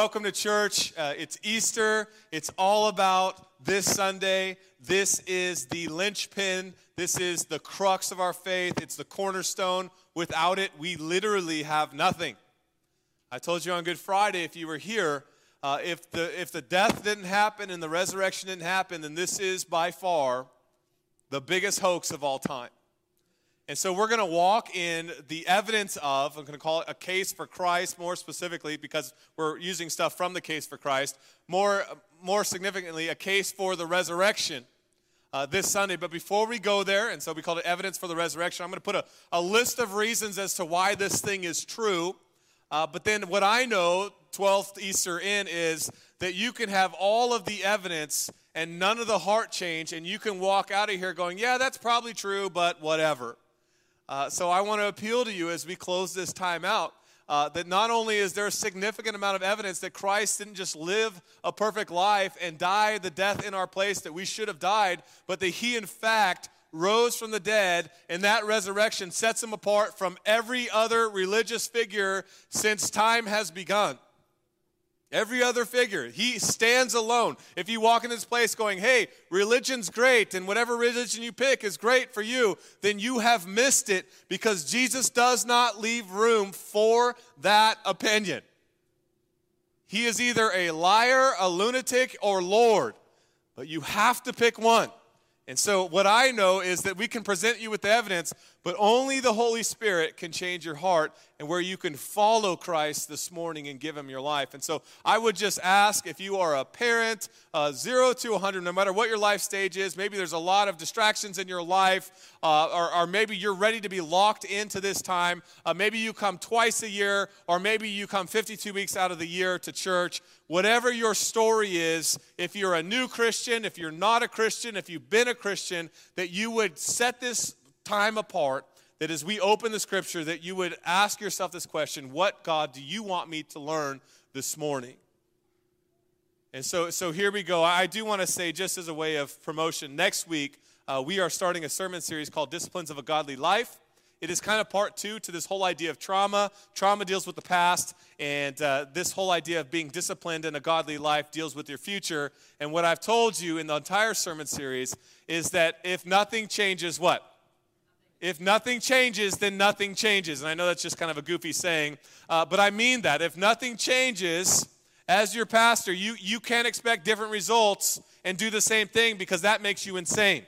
welcome to church. Uh, it's Easter. It's all about this Sunday. This is the linchpin. This is the crux of our faith. It's the cornerstone. Without it, we literally have nothing. I told you on Good Friday, if you were here, uh, if, the, if the death didn't happen and the resurrection didn't happen, then this is by far the biggest hoax of all time. And so we're going to walk in the evidence of, I'm going to call it a case for Christ more specifically because we're using stuff from the case for Christ, more, more significantly, a case for the resurrection uh, this Sunday. But before we go there, and so we call it evidence for the resurrection, I'm going to put a, a list of reasons as to why this thing is true. Uh, but then what I know, 12th Easter in, is that you can have all of the evidence and none of the heart change, and you can walk out of here going, yeah, that's probably true, but whatever. Uh, so I want to appeal to you as we close this time out uh, that not only is there a significant amount of evidence that Christ didn't just live a perfect life and die the death in our place that we should have died, but that he, in fact, rose from the dead, and that resurrection sets him apart from every other religious figure since time has begun. Every other figure, he stands alone. If you walk in this place going, hey, religion's great, and whatever religion you pick is great for you, then you have missed it because Jesus does not leave room for that opinion. He is either a liar, a lunatic, or Lord, but you have to pick one. And so, what I know is that we can present you with the evidence, but only the Holy Spirit can change your heart and where you can follow Christ this morning and give Him your life. And so I would just ask if you are a parent, uh, zero to 100, no matter what your life stage is, maybe there's a lot of distractions in your life, uh, or, or, maybe you're ready to be locked into this time. Uh, maybe you come twice a year, or maybe you come 52 weeks out of the year to church. Whatever your story is, if you're a new Christian, if you're not a Christian, if you've been a Christian, that you would set this time apart that as we open the scripture that you would ask yourself this question what god do you want me to learn this morning? And so so here we go. I do want to say just as a way of promotion next week uh, we are starting a sermon series called disciplines of a godly life. It is kind of part two to this whole idea of trauma. Trauma deals with the past and uh, this whole idea of being disciplined in a godly life deals with your future. And what i've told you in the entire sermon series is that if nothing changes what if nothing changes, then nothing changes. And I know that's just kind of a goofy saying, uh, but I mean that. If nothing changes, as your pastor, you, you can't expect different results and do the same thing because that makes you insane.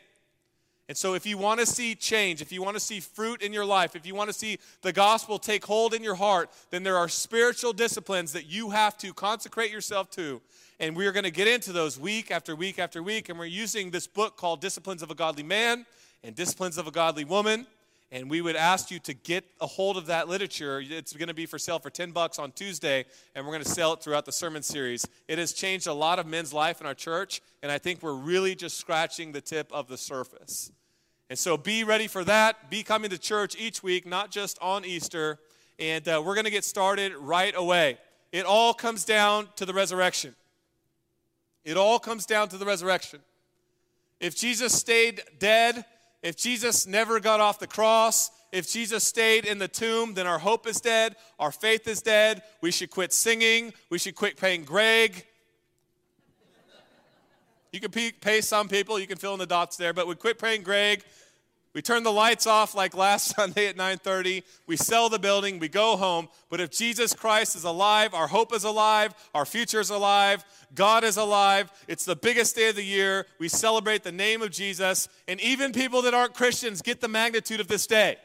And so, if you want to see change, if you want to see fruit in your life, if you want to see the gospel take hold in your heart, then there are spiritual disciplines that you have to consecrate yourself to. And we are going to get into those week after week after week. And we're using this book called Disciplines of a Godly Man and Disciplines of a Godly Woman. And we would ask you to get a hold of that literature. It's going to be for sale for 10 bucks on Tuesday, and we're going to sell it throughout the sermon series. It has changed a lot of men's life in our church, and I think we're really just scratching the tip of the surface. And so be ready for that. Be coming to church each week, not just on Easter. And uh, we're going to get started right away. It all comes down to the resurrection. It all comes down to the resurrection. If Jesus stayed dead, if Jesus never got off the cross, if Jesus stayed in the tomb, then our hope is dead, our faith is dead. We should quit singing, we should quit paying Greg. You can pay some people, you can fill in the dots there, but we quit praying Greg. We turn the lights off like last Sunday at 9:30. We sell the building, we go home. But if Jesus Christ is alive, our hope is alive, our future is alive, God is alive. It's the biggest day of the year. We celebrate the name of Jesus, and even people that aren't Christians get the magnitude of this day.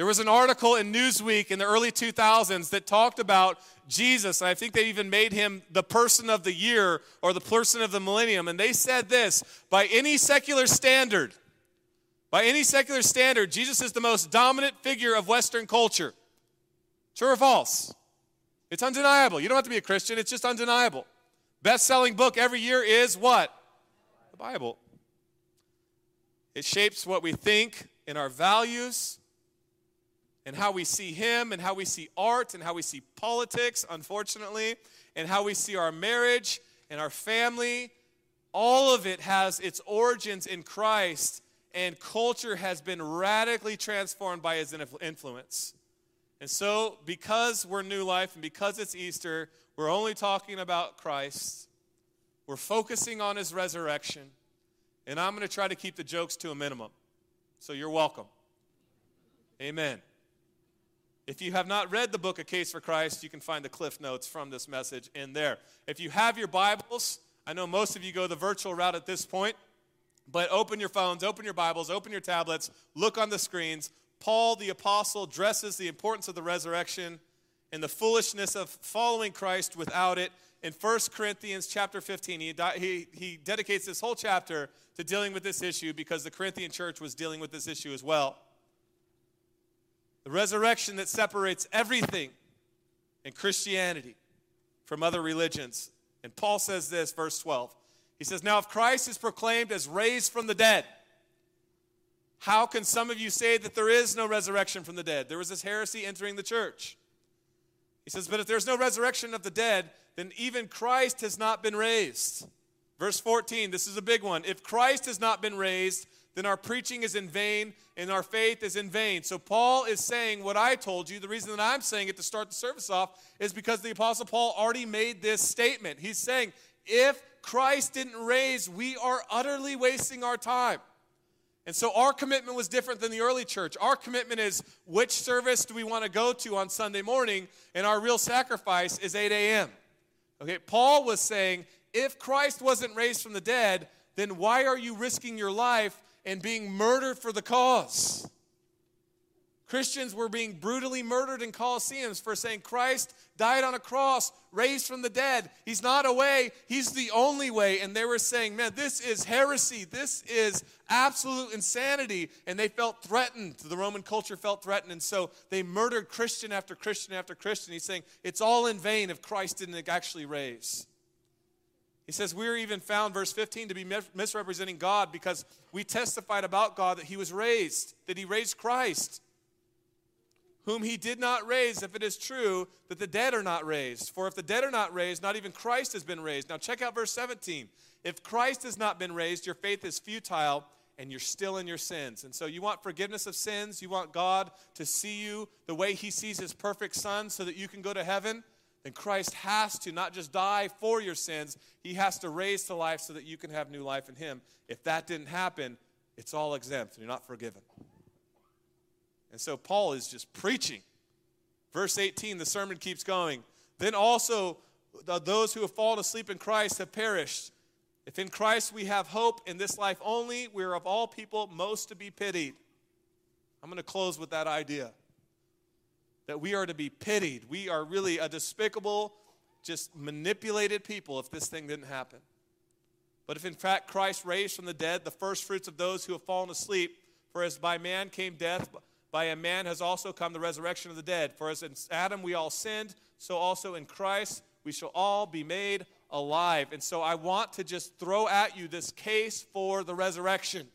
There was an article in Newsweek in the early 2000s that talked about Jesus, and I think they even made him the person of the year or the person of the millennium. And they said this by any secular standard, by any secular standard, Jesus is the most dominant figure of Western culture. True or false? It's undeniable. You don't have to be a Christian, it's just undeniable. Best selling book every year is what? The Bible. It shapes what we think and our values and how we see Him and how we see art and how we see politics, unfortunately, and how we see our marriage and our family. All of it has its origins in Christ, and culture has been radically transformed by His influence. And so, because we're new life and because it's Easter, we're only talking about Christ. We're focusing on his resurrection. And I'm going to try to keep the jokes to a minimum. So you're welcome. Amen. If you have not read the book A Case for Christ, you can find the cliff notes from this message in there. If you have your Bibles, I know most of you go the virtual route at this point, but open your phones, open your Bibles, open your tablets, look on the screens. Paul the apostle dresses the importance of the resurrection and the foolishness of following Christ without it. In 1 Corinthians chapter 15, he, he, he dedicates this whole chapter to dealing with this issue because the Corinthian church was dealing with this issue as well. The resurrection that separates everything in Christianity from other religions. And Paul says this, verse 12. He says, Now if Christ is proclaimed as raised from the dead, how can some of you say that there is no resurrection from the dead? There was this heresy entering the church. He says, But if there's no resurrection of the dead, then even Christ has not been raised. Verse 14, this is a big one. If Christ has not been raised, then our preaching is in vain and our faith is in vain. So Paul is saying what I told you. The reason that I'm saying it to start the service off is because the Apostle Paul already made this statement. He's saying, if Christ didn't raise, we are utterly wasting our time. And so our commitment was different than the early church. Our commitment is which service do we want to go to on Sunday morning, and our real sacrifice is 8 a.m. Okay, Paul was saying, if Christ wasn't raised from the dead, then why are you risking your life and being murdered for the cause? Christians were being brutally murdered in Colosseums for saying Christ died on a cross, raised from the dead. He's not a way, He's the only way. And they were saying, man, this is heresy. This is absolute insanity. And they felt threatened. The Roman culture felt threatened. And so they murdered Christian after Christian after Christian. He's saying, it's all in vain if Christ didn't actually raise. He says, We're even found, verse 15, to be misrepresenting God because we testified about God that He was raised, that He raised Christ whom he did not raise, if it is true that the dead are not raised. For if the dead are not raised, not even Christ has been raised. Now check out verse 17. If Christ has not been raised, your faith is futile and you're still in your sins. And so you want forgiveness of sins, you want God to see you the way he sees his perfect son so that you can go to heaven. Then Christ has to not just die for your sins, he has to raise to life so that you can have new life in him. If that didn't happen, it's all exempt and you're not forgiven. And so Paul is just preaching. Verse 18, the sermon keeps going. Then also, those who have fallen asleep in Christ have perished. If in Christ we have hope in this life only, we are of all people most to be pitied. I'm going to close with that idea that we are to be pitied. We are really a despicable, just manipulated people if this thing didn't happen. But if in fact Christ raised from the dead the first fruits of those who have fallen asleep, for as by man came death, by a man has also come the resurrection of the dead. For as in Adam we all sinned, so also in Christ we shall all be made alive. And so I want to just throw at you this case for the resurrection.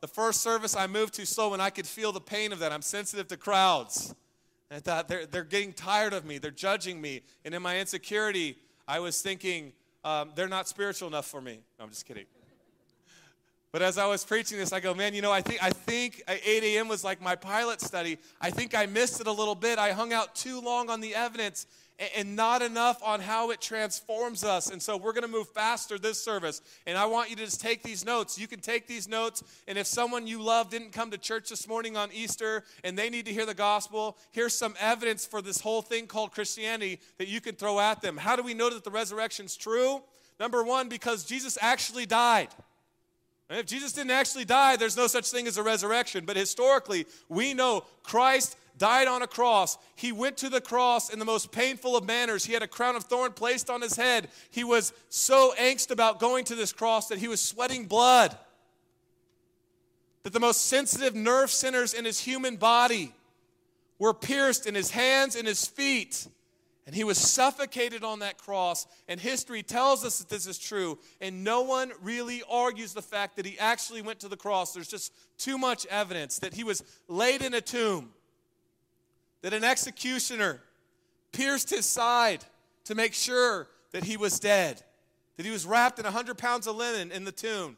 The first service I moved too slow and I could feel the pain of that. I'm sensitive to crowds. And I thought they're, they're getting tired of me, they're judging me. And in my insecurity, I was thinking, um, they're not spiritual enough for me. No, I'm just kidding. But as I was preaching this, I go, man, you know, I think I think uh, 8 a.m. was like my pilot study. I think I missed it a little bit. I hung out too long on the evidence and not enough on how it transforms us. And so we're going to move faster this service. And I want you to just take these notes. You can take these notes. And if someone you love didn't come to church this morning on Easter and they need to hear the gospel, here's some evidence for this whole thing called Christianity that you can throw at them. How do we know that the resurrection's true? Number one, because Jesus actually died. And if Jesus didn't actually die, there's no such thing as a resurrection. But historically, we know Christ died on a cross. He went to the cross in the most painful of manners. He had a crown of thorn placed on his head. He was so angst about going to this cross that he was sweating blood. That the most sensitive nerve centers in his human body were pierced in his hands and his feet. And he was suffocated on that cross. And history tells us that this is true. And no one really argues the fact that he actually went to the cross. There's just too much evidence that he was laid in a tomb, that an executioner pierced his side to make sure that he was dead, that he was wrapped in 100 pounds of linen in the tomb.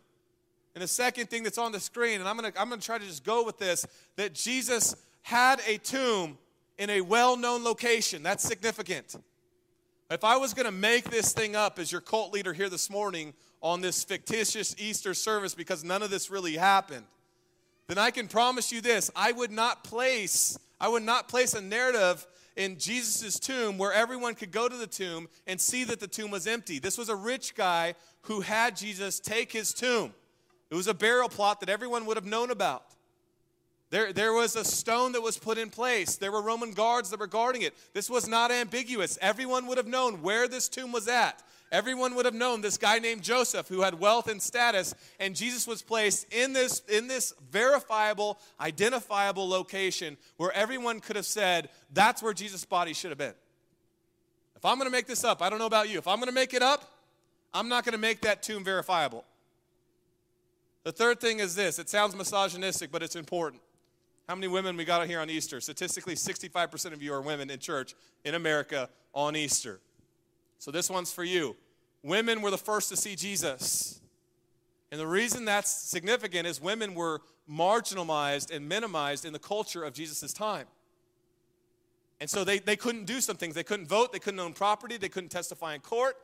And the second thing that's on the screen, and I'm going to I'm going to try to just go with this, that Jesus had a tomb in a well known location. That's significant. If I was going to make this thing up as your cult leader here this morning on this fictitious Easter service because none of this really happened, then I can promise you this I would not place I would not place a narrative in Jesus' tomb where everyone could go to the tomb and see that the tomb was empty. This was a rich guy who had Jesus take his tomb. It was a burial plot that everyone would have known about. There, there was a stone that was put in place. There were Roman guards that were guarding it. This was not ambiguous. Everyone would have known where this tomb was at. Everyone would have known this guy named Joseph who had wealth and status, and Jesus was placed in this, in this verifiable, identifiable location where everyone could have said, that's where Jesus' body should have been. If I'm going to make this up, I don't know about you. If I'm going to make it up, I'm not going to make that tomb verifiable. The third thing is this it sounds misogynistic, but it's important. How many women we got out here on Easter? Statistically, 65% of you are women in church in America on Easter. So this one's for you. Women were the first to see Jesus. And the reason that's significant is women were marginalized and minimized in the culture of Jesus' time. And so they, they couldn't do some things. They couldn't vote, they couldn't own property, they couldn't testify in court.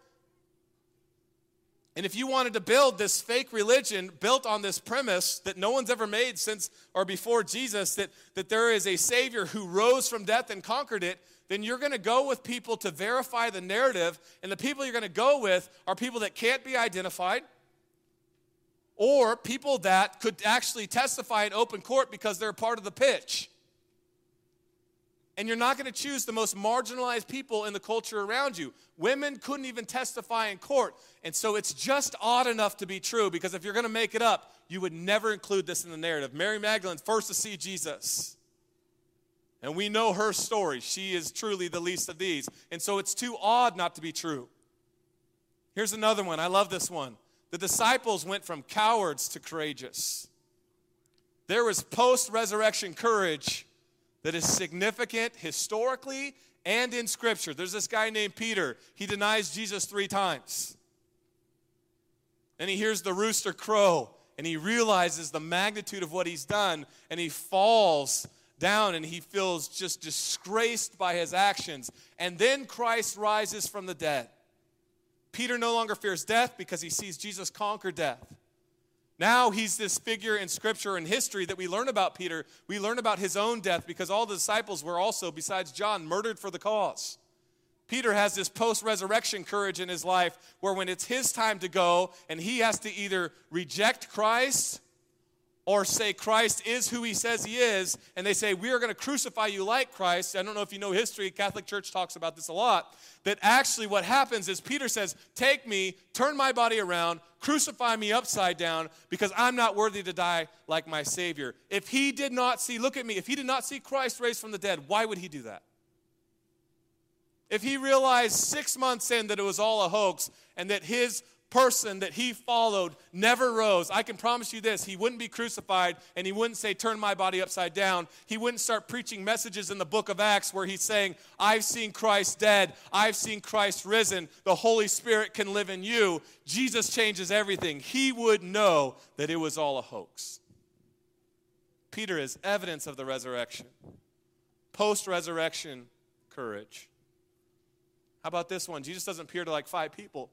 And if you wanted to build this fake religion built on this premise that no one's ever made since or before Jesus, that, that there is a Savior who rose from death and conquered it, then you're going to go with people to verify the narrative. And the people you're going to go with are people that can't be identified or people that could actually testify in open court because they're part of the pitch. And you're not going to choose the most marginalized people in the culture around you. Women couldn't even testify in court. And so it's just odd enough to be true because if you're going to make it up, you would never include this in the narrative. Mary Magdalene, first to see Jesus. And we know her story. She is truly the least of these. And so it's too odd not to be true. Here's another one. I love this one. The disciples went from cowards to courageous. There was post resurrection courage that is significant historically and in Scripture. There's this guy named Peter. He denies Jesus three times. And he hears the rooster crow and he realizes the magnitude of what he's done and he falls down and he feels just disgraced by his actions. And then Christ rises from the dead. Peter no longer fears death because he sees Jesus conquer death. Now he's this figure in scripture and history that we learn about Peter. We learn about his own death because all the disciples were also, besides John, murdered for the cause. Peter has this post resurrection courage in his life where when it's his time to go and he has to either reject Christ or say Christ is who he says he is, and they say, We are going to crucify you like Christ. I don't know if you know history, Catholic Church talks about this a lot. That actually what happens is Peter says, Take me, turn my body around, crucify me upside down, because I'm not worthy to die like my Savior. If he did not see, look at me, if he did not see Christ raised from the dead, why would he do that? If he realized six months in that it was all a hoax and that his person that he followed never rose, I can promise you this he wouldn't be crucified and he wouldn't say, Turn my body upside down. He wouldn't start preaching messages in the book of Acts where he's saying, I've seen Christ dead, I've seen Christ risen, the Holy Spirit can live in you. Jesus changes everything. He would know that it was all a hoax. Peter is evidence of the resurrection, post resurrection courage. How about this one? Jesus doesn't appear to like five people.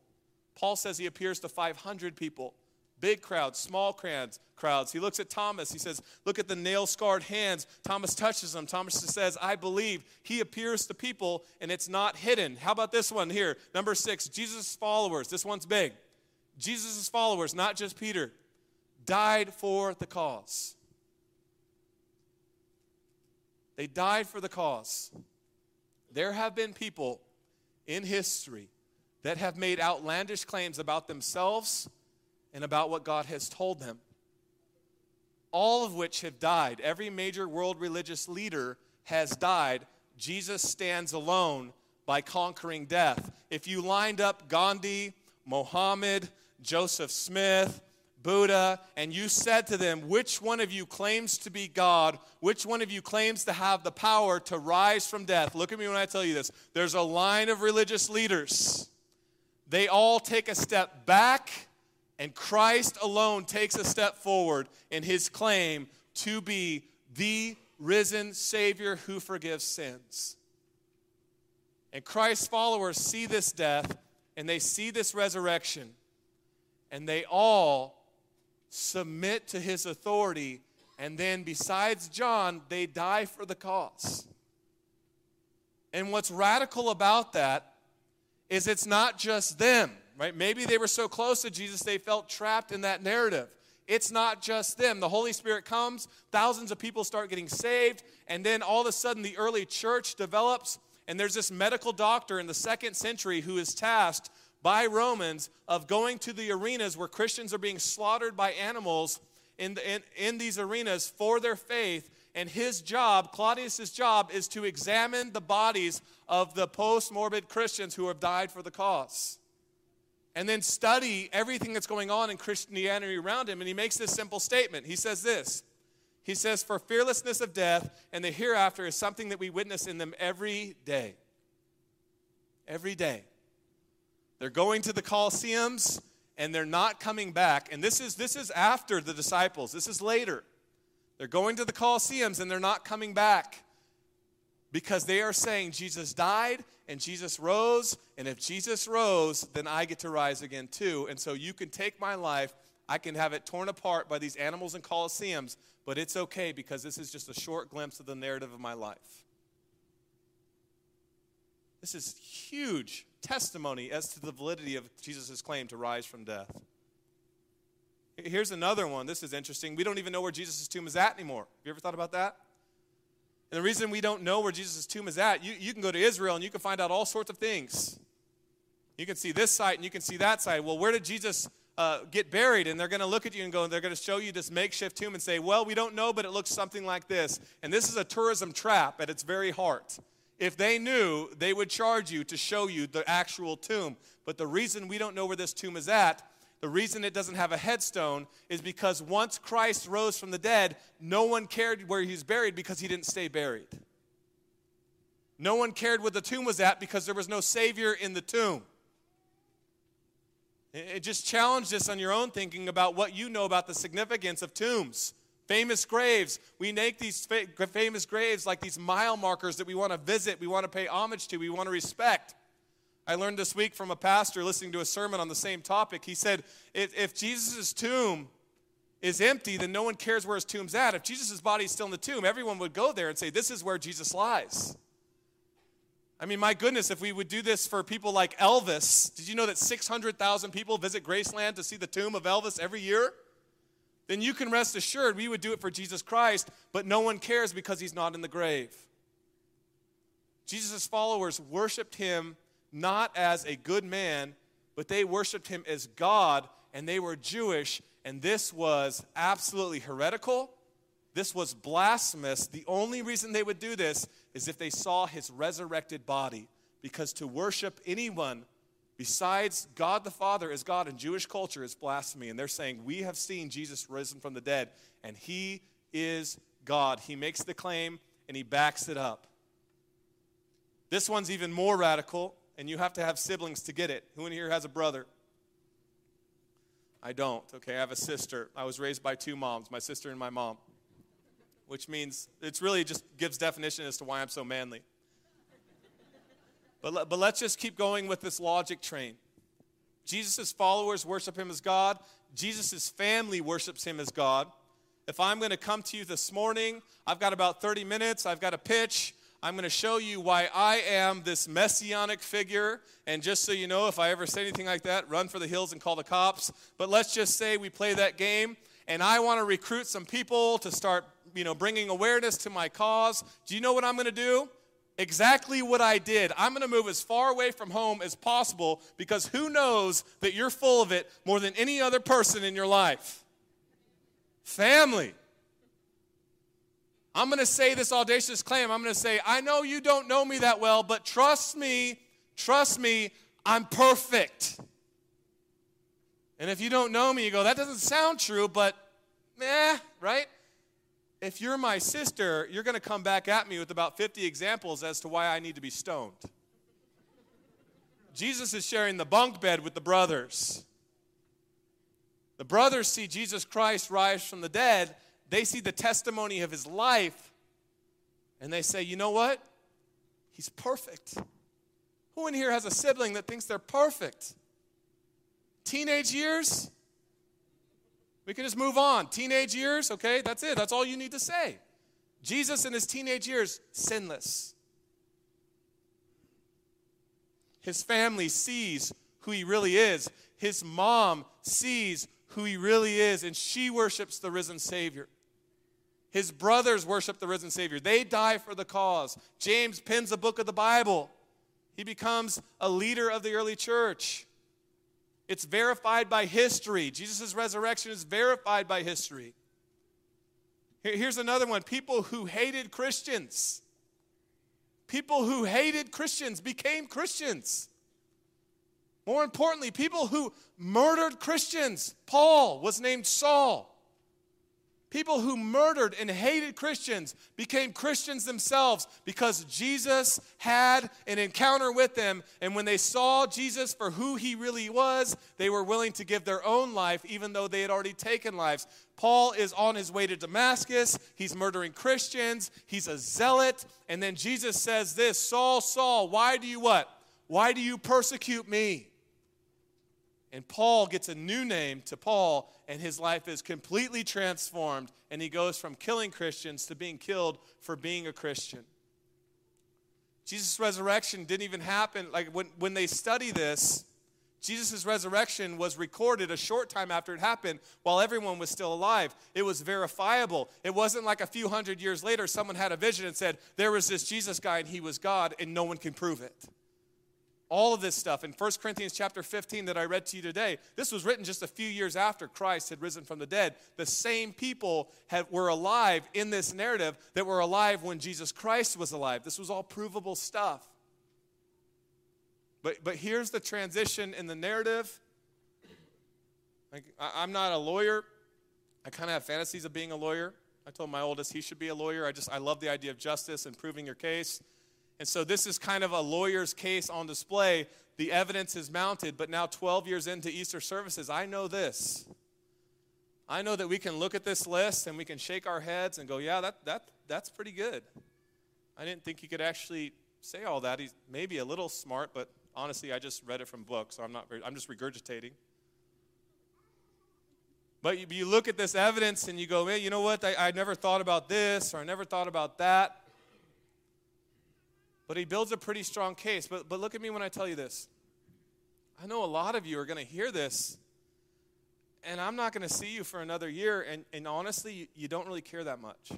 Paul says he appears to 500 people. Big crowds, small crowds, crowds. He looks at Thomas. He says, Look at the nail scarred hands. Thomas touches them. Thomas says, I believe. He appears to people and it's not hidden. How about this one here? Number six, Jesus' followers. This one's big. Jesus' followers, not just Peter, died for the cause. They died for the cause. There have been people in history that have made outlandish claims about themselves and about what God has told them, all of which have died. Every major world religious leader has died. Jesus stands alone by conquering death. If you lined up Gandhi, Mohammed, Joseph Smith, Buddha, and you said to them, Which one of you claims to be God? Which one of you claims to have the power to rise from death? Look at me when I tell you this. There's a line of religious leaders they all take a step back, and Christ alone takes a step forward in his claim to be the risen Savior who forgives sins. And Christ's followers see this death and they see this resurrection, and they all submit to his authority. And then, besides John, they die for the cause. And what's radical about that is it's not just them, right? Maybe they were so close to Jesus they felt trapped in that narrative. It's not just them. The Holy Spirit comes, thousands of people start getting saved, and then all of a sudden the early church develops, and there's this medical doctor in the second century who is tasked by Romans of going to the arenas where Christians are being slaughtered by animals in, the, in, in these arenas for their faith. And his job, Claudius's job, is to examine the bodies of the post morbid Christians who have died for the cause. And then study everything that's going on in Christianity around him. And he makes this simple statement. He says this He says, For fearlessness of death and the hereafter is something that we witness in them every day. Every day. They're going to the Colosseums and they're not coming back. And this is, this is after the disciples, this is later. They're going to the Colosseums and they're not coming back because they are saying Jesus died and Jesus rose. And if Jesus rose, then I get to rise again too. And so you can take my life. I can have it torn apart by these animals and Colosseums, but it's okay because this is just a short glimpse of the narrative of my life. This is huge testimony as to the validity of Jesus' claim to rise from death. Here's another one. This is interesting. We don't even know where Jesus' tomb is at anymore. Have you ever thought about that? And the reason we don't know where Jesus' tomb is at, you, you can go to Israel and you can find out all sorts of things. You can see this site and you can see that site. Well, where did Jesus uh, get buried? And they're going to look at you and go, and they're going to show you this makeshift tomb and say, well, we don't know, but it looks something like this. And this is a tourism trap at its very heart. If they knew, they would charge you to show you the actual tomb. But the reason we don't know where this tomb is at, the reason it doesn't have a headstone, is because once Christ rose from the dead, no one cared where he's buried because he didn't stay buried. No one cared where the tomb was at because there was no Savior in the tomb. It just challenged us on your own thinking about what you know about the significance of tombs. Famous graves. We make these fa- famous graves like these mile markers that we want to visit, we want to pay homage to, we want to respect. I learned this week from a pastor listening to a sermon on the same topic. He said, if, if Jesus' tomb is empty, then no one cares where his tomb's at. If Jesus' body is still in the tomb, everyone would go there and say, This is where Jesus lies. I mean, my goodness, if we would do this for people like Elvis, did you know that 600,000 people visit Graceland to see the tomb of Elvis every year? then you can rest assured we would do it for Jesus Christ, but no one cares because he's not in the grave. Jesus' followers worshiped him not as a good man, but they worshiped him as God, and they were Jewish, and this was absolutely heretical. This was blasphemous. The only reason they would do this is if they saw his resurrected body, because to worship anyone besides God the Father as God in Jewish culture is blasphemy. And they're saying, We have seen Jesus risen from the dead, and he is God. He makes the claim and he backs it up. This one's even more radical, and you have to have siblings to get it. Who in here has a brother? I don't. Okay, I have a sister. I was raised by two moms, my sister and my mom, which means it's really just gives definition as to why I'm so manly. But, but let's just keep going with this logic train. Jesus' followers worship him as God, Jesus' family worships him as God. If I'm going to come to you this morning, I've got about 30 minutes, I've got a pitch. I'm going to show you why I am this messianic figure. And just so you know, if I ever say anything like that, run for the hills and call the cops. But let's just say we play that game and I want to recruit some people to start, you know, bringing awareness to my cause. Do you know what I'm going to do? exactly what I did. I'm going to move as far away from home as possible because who knows that you're full of it more than any other person in your life? Family. I'm going to say this audacious claim. I'm going to say, I know you don't know me that well, but trust me, trust me, I'm perfect. And if you don't know me, you go, that doesn't sound true, but meh, right? if you're my sister, you're going to come back at me with about 50 examples as to why I need to be stoned. Jesus is sharing the bunk bed with the brothers. The brothers see Jesus Christ rise from the dead. They see the testimony of his life, And they say, you know what? He's perfect. Who in here has a sibling that thinks they're perfect? Teenage years? We can just move on. Teenage years, okay? That's it. That's all you need to say. Jesus in his teenage years, sinless. His family sees who he really is. His mom sees who he really is, and she worships the risen Savior. His brothers worship the risen Savior. They die for the cause. James pens a book of the Bible. He becomes a leader of the early church. It's verified by history. Jesus' resurrection is verified by history. Here's another one people who hated Christians. People who hated Christians became Christians. More importantly, people who murdered Christians. Paul was named Saul. People who murdered and hated Christians became Christians themselves because Jesus had an encounter with them. And when they saw Jesus for who he really was, they were willing to give their own life, even though they had already taken lives. Paul is on his way to Damascus. He's murdering Christians. He's a zealot. And then Jesus says this Saul, Saul, why do you what? Why do you persecute me? And Paul gets a new name to Paul, and his life is completely transformed. And he goes from killing Christians to being killed for being a Christian. Jesus' resurrection didn't even happen. Like when, when they study this, Jesus' resurrection was recorded a short time after it happened while everyone was still alive. It was verifiable. It wasn't like a few hundred years later someone had a vision and said, There was this Jesus guy and he was God, and no one can prove it all of this stuff in 1 corinthians chapter 15 that i read to you today. This was written just a few years after christ had risen from the dead. The same people were alive in this narrative that were alive when jesus christ was alive. This was all provable stuff. But, but here's the transition in the narrative. Like, I, i'm not a lawyer. I kind of have fantasies of being a lawyer. I told my oldest he should be a lawyer. I just i love the idea of justice and proving your case and so this is kind of a lawyer's case on display. The evidence is mounted, but now 12 years into Easter services, I know this. I know that we can look at this list and we can shake our heads and go, yeah, that, that, that's pretty good. I didn't think he could actually say all that. He's maybe a little smart, but honestly, I just read it from books, so I'm not very, I'm just regurgitating. But you, you look at this evidence and you go, man, you know what? I, I never thought about this or I never thought about that. But he builds a pretty strong case. But, but look at me when I tell you this. I know a lot of you are going to hear this, and I'm not going to see you for another year, and, and honestly, you, you don't really care that much.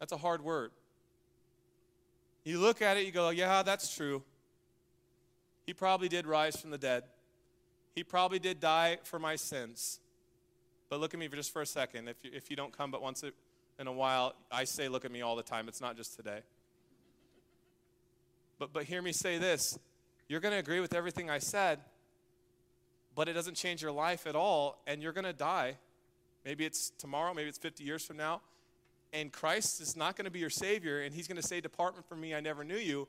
That's a hard word. You look at it, you go, yeah, that's true. He probably did rise from the dead. He probably did die for my sins. But look at me for just for a second. If you, if you don't come but once in a while, I say, look at me all the time. It's not just today. But, but hear me say this. You're going to agree with everything I said, but it doesn't change your life at all, and you're going to die. Maybe it's tomorrow, maybe it's 50 years from now, and Christ is not going to be your Savior, and He's going to say, Depart from me, I never knew you.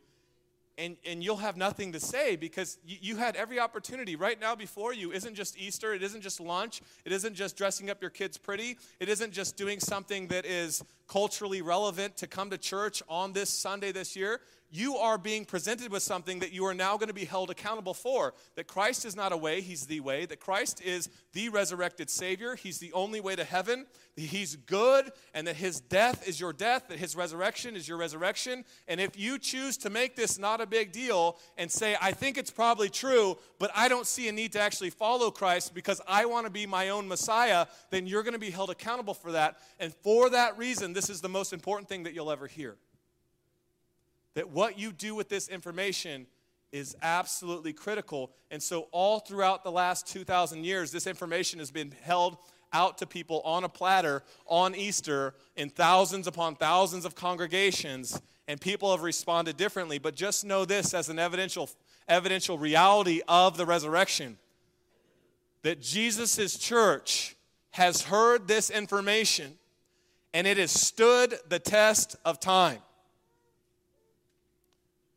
And, and you'll have nothing to say because you, you had every opportunity right now before you. Isn't just easter. It isn't just lunch. It isn't just dressing up your kids pretty. It isn't just doing something that is culturally relevant to come to church on this sunday this year you are being presented with something that you are now going to be held accountable for. That Christ is not a way, He's the way. That Christ is the resurrected Savior. He's the only way to heaven. He's good, and that His death is your death, that His resurrection is your resurrection. And if you choose to make this not a big deal and say, I think it's probably true, but I don't see a need to actually follow Christ because I want to be my own Messiah, then you're going to be held accountable for that. And for that reason, this is the most important thing that you'll ever hear that what you do with this information is absolutely critical. And so, all throughout the last 2,000 years, this information has been held out to people on a platter on Easter in thousands upon thousands of congregations, and people have responded differently. But just know this as an evidential, evidential reality of the resurrection that Jesus' church has heard this information and it has stood the test of time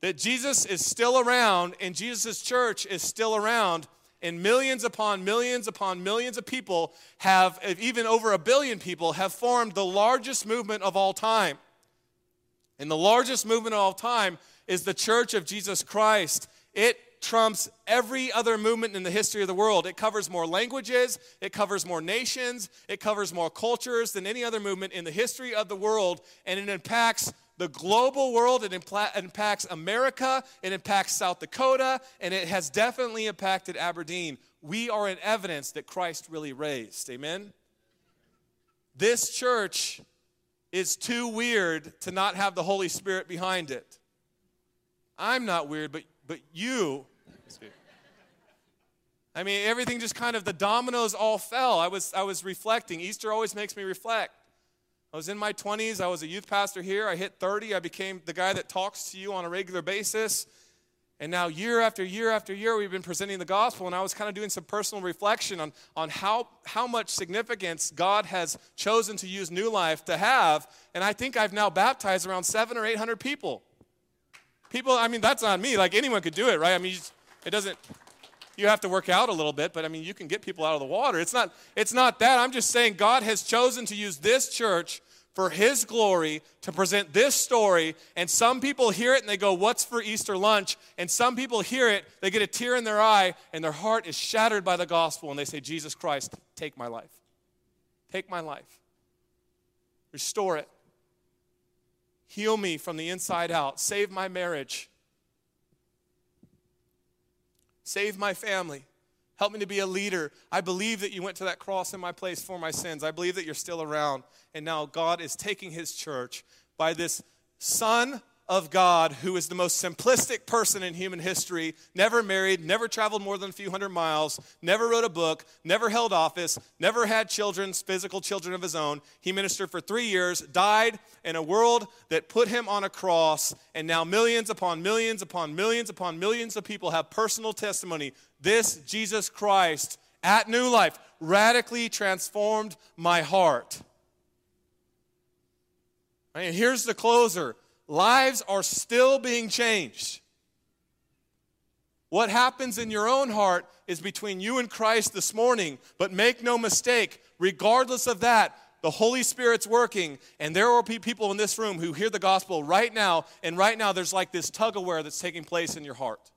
that Jesus is still around and Jesus' church is still around, and millions upon millions upon millions of people have, even over a billion people, have formed the largest movement of all time. And the largest movement of all time is the Church of Jesus Christ. It trumps every other movement in the history of the world. It covers more languages, it covers more nations, it covers more cultures than any other movement in the history of the world, and it impacts the global world, it impacts America, it impacts South Dakota, and it has definitely impacted Aberdeen. We are in evidence that Christ really raised. Amen? This church is too weird to not have the Holy Spirit behind it. I'm not weird, but, but you. I mean, everything just kind of, the dominoes all fell. I was, I was reflecting. Easter always makes me reflect. I was in my 20s. I was a youth pastor here. I hit 30. I became the guy that talks to you on a regular basis. And now, year after year after year, we've been presenting the gospel, and I was kind of doing some personal reflection on, on how, how much significance God has chosen to use New Life to have. And I think I've now baptized around seven or 800 people. People, I mean, that's not me. Like anyone could do it, right? I mean, it doesn't, you have to work out a little bit, but I mean, you can get people out of the water. It's not, it's not that. I'm just saying God has chosen to use this church for his glory to present this story. And some people hear it and they go, What's for Easter lunch? And some people hear it, they get a tear in their eye, and their heart is shattered by the gospel. And they say, Jesus Christ, take my life. Take my life. Restore it. Heal me from the inside out. Save my marriage. Save my family. Help me to be a leader. I believe that you went to that cross in my place for my sins. I believe that you're still around. And now God is taking his church by this Son of God who is the most simplistic person in human history, never married, never traveled more than a few hundred miles, never wrote a book, never held office, never had children, physical children of his own. He ministered for three years, died in a world that put him on a cross, and now millions upon millions upon millions upon millions of people have personal testimony. This Jesus Christ at New Life radically transformed my heart. And here's the closer lives are still being changed. What happens in your own heart is between you and Christ this morning, but make no mistake, regardless of that, the Holy Spirit's working, and there will be people in this room who hear the gospel right now, and right now there's like this tug of war that's taking place in your heart.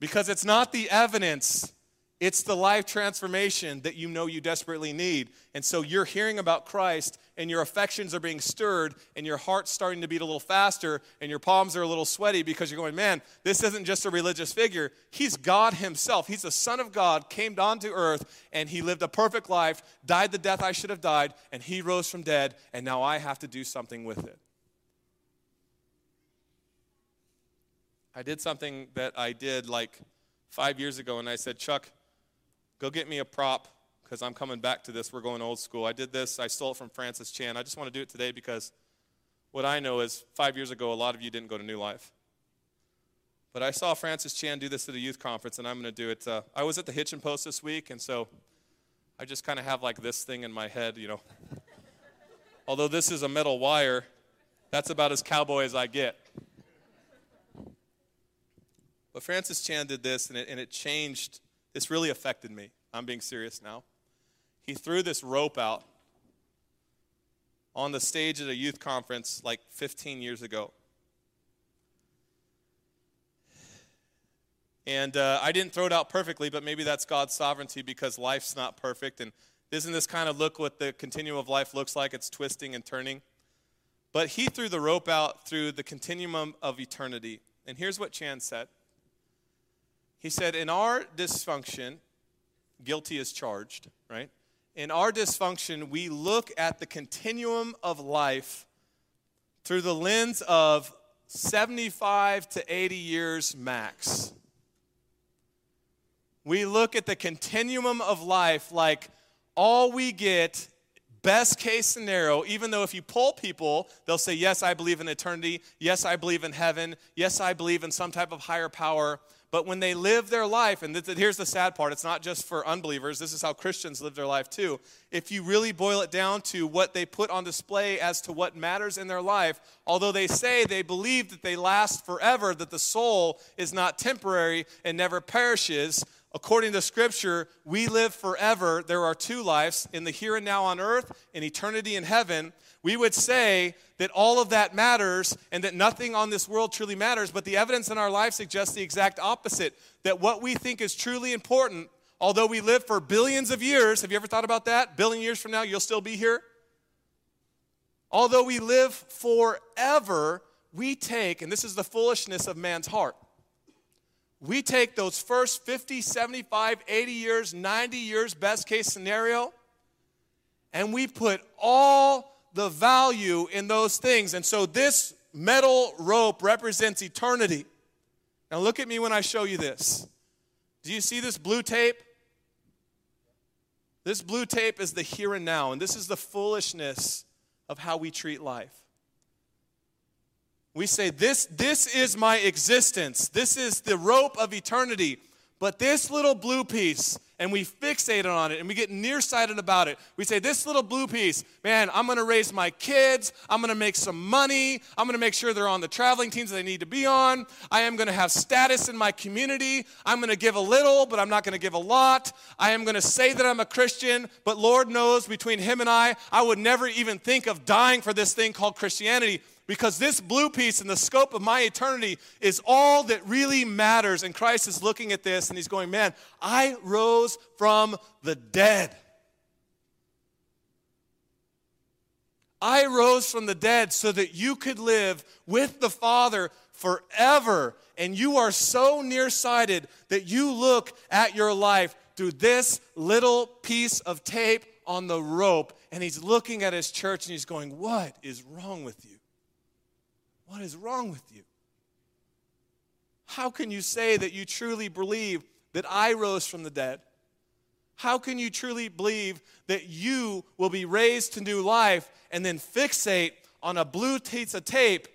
Because it's not the evidence it's the life transformation that you know you desperately need. And so you're hearing about Christ, and your affections are being stirred, and your heart's starting to beat a little faster, and your palms are a little sweaty because you're going, man, this isn't just a religious figure. He's God Himself. He's the Son of God, came down to earth, and He lived a perfect life, died the death I should have died, and He rose from dead, and now I have to do something with it. I did something that I did like five years ago, and I said, Chuck, Go get me a prop because I'm coming back to this. We're going old school. I did this, I stole it from Francis Chan. I just want to do it today because what I know is five years ago, a lot of you didn't go to New Life. But I saw Francis Chan do this at a youth conference, and I'm going to do it. Uh, I was at the Hitchin Post this week, and so I just kind of have like this thing in my head, you know. Although this is a metal wire, that's about as cowboy as I get. But Francis Chan did this, and it, and it changed this really affected me. I'm being serious now. He threw this rope out on the stage at a youth conference like 15 years ago. And uh, I didn't throw it out perfectly, but maybe that's God's sovereignty because life's not perfect. And isn't this kind of look what the continuum of life looks like? It's twisting and turning. But he threw the rope out through the continuum of eternity. And here's what Chan said he said, In our dysfunction, guilty is charged, right? In our dysfunction, we look at the continuum of life through the lens of 75 to 80 years max. We look at the continuum of life like all we get, best case scenario, even though if you poll people, they'll say, Yes, I believe in eternity. Yes, I believe in heaven. Yes, I believe in some type of higher power. But when they live their life, and th- here's the sad part it's not just for unbelievers, this is how Christians live their life too. If you really boil it down to what they put on display as to what matters in their life, although they say they believe that they last forever, that the soul is not temporary and never perishes, according to Scripture, we live forever. There are two lives in the here and now on earth, in eternity in heaven. We would say that all of that matters and that nothing on this world truly matters, but the evidence in our life suggests the exact opposite that what we think is truly important, although we live for billions of years, have you ever thought about that? Billion years from now, you'll still be here? Although we live forever, we take, and this is the foolishness of man's heart we take those first 50, 75, 80 years, 90 years, best case scenario, and we put all the value in those things. And so this metal rope represents eternity. Now look at me when I show you this. Do you see this blue tape? This blue tape is the here and now, and this is the foolishness of how we treat life. We say, this, this is my existence. This is the rope of eternity. But this little blue piece, and we fixate on it and we get nearsighted about it. We say, This little blue piece, man, I'm gonna raise my kids. I'm gonna make some money. I'm gonna make sure they're on the traveling teams they need to be on. I am gonna have status in my community. I'm gonna give a little, but I'm not gonna give a lot. I am gonna say that I'm a Christian, but Lord knows between Him and I, I would never even think of dying for this thing called Christianity because this blue piece in the scope of my eternity is all that really matters. And Christ is looking at this and he's going, Man, I rose from the dead. I rose from the dead so that you could live with the Father forever. And you are so nearsighted that you look at your life through this little piece of tape on the rope. And he's looking at his church and he's going, What is wrong with you? What is wrong with you? How can you say that you truly believe that I rose from the dead? How can you truly believe that you will be raised to new life and then fixate on a blue piece of tape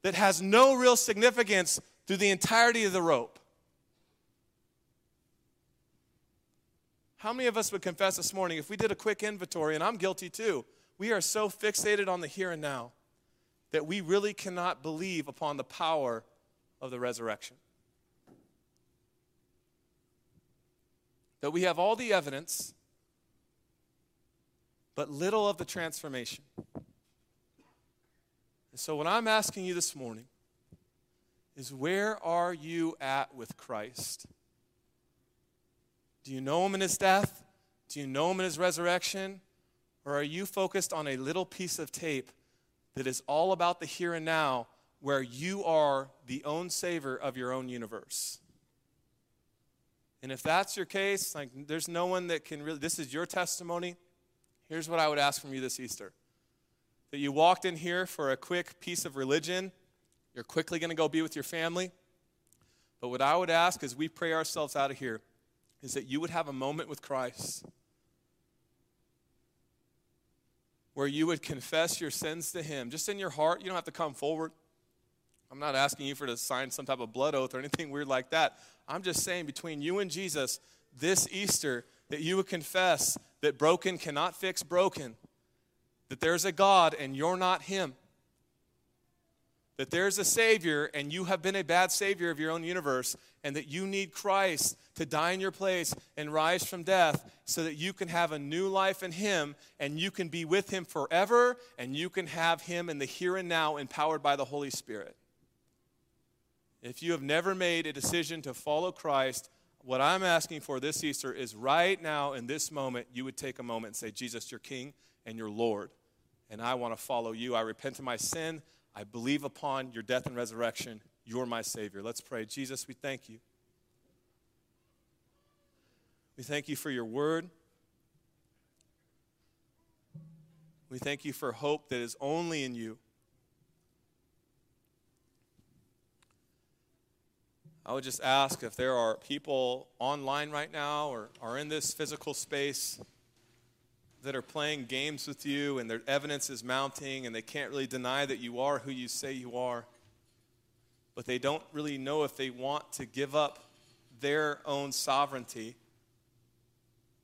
that has no real significance through the entirety of the rope? How many of us would confess this morning if we did a quick inventory, and I'm guilty too, we are so fixated on the here and now that we really cannot believe upon the power of the resurrection. That we have all the evidence, but little of the transformation. And so, what I'm asking you this morning is where are you at with Christ? Do you know him in his death? Do you know him in his resurrection? Or are you focused on a little piece of tape that is all about the here and now, where you are the own savior of your own universe. And if that's your case, like there's no one that can really, this is your testimony. Here's what I would ask from you this Easter that you walked in here for a quick piece of religion, you're quickly going to go be with your family. But what I would ask as we pray ourselves out of here is that you would have a moment with Christ where you would confess your sins to Him, just in your heart. You don't have to come forward. I'm not asking you for to sign some type of blood oath or anything weird like that. I'm just saying between you and Jesus this Easter that you would confess that broken cannot fix broken, that there's a God and you're not Him that there's a Savior and you have been a bad Savior of your own universe, and that you need Christ to die in your place and rise from death so that you can have a new life in Him and you can be with Him forever and you can have Him in the here and now empowered by the Holy Spirit. If you have never made a decision to follow Christ, what I'm asking for this Easter is right now in this moment, you would take a moment and say, Jesus, you're King and you're Lord, and I want to follow you. I repent of my sin. I believe upon your death and resurrection. You're my Savior. Let's pray. Jesus, we thank you. We thank you for your word. We thank you for hope that is only in you. I would just ask if there are people online right now or are in this physical space that are playing games with you and their evidence is mounting and they can't really deny that you are who you say you are, but they don't really know if they want to give up their own sovereignty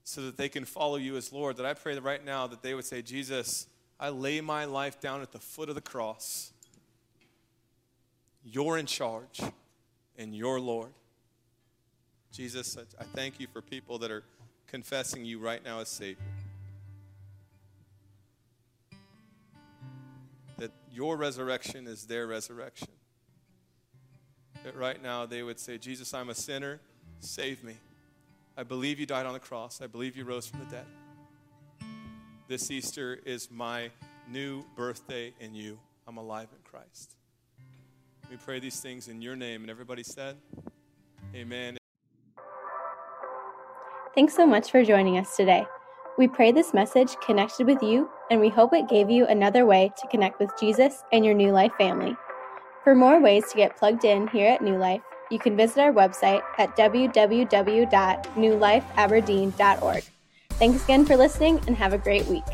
so that they can follow you as Lord, that I pray that right now that they would say, Jesus, I lay my life down at the foot of the cross. You're in charge, and you're Lord. Jesus, I thank you for people that are confessing you right now as Savior. Your resurrection is their resurrection. That right now they would say, Jesus, I'm a sinner, save me. I believe you died on the cross, I believe you rose from the dead. This Easter is my new birthday in you. I'm alive in Christ. We pray these things in your name. And everybody said, Amen. Thanks so much for joining us today. We pray this message connected with you, and we hope it gave you another way to connect with Jesus and your New Life family. For more ways to get plugged in here at New Life, you can visit our website at www.newlifeaberdeen.org. Thanks again for listening and have a great week.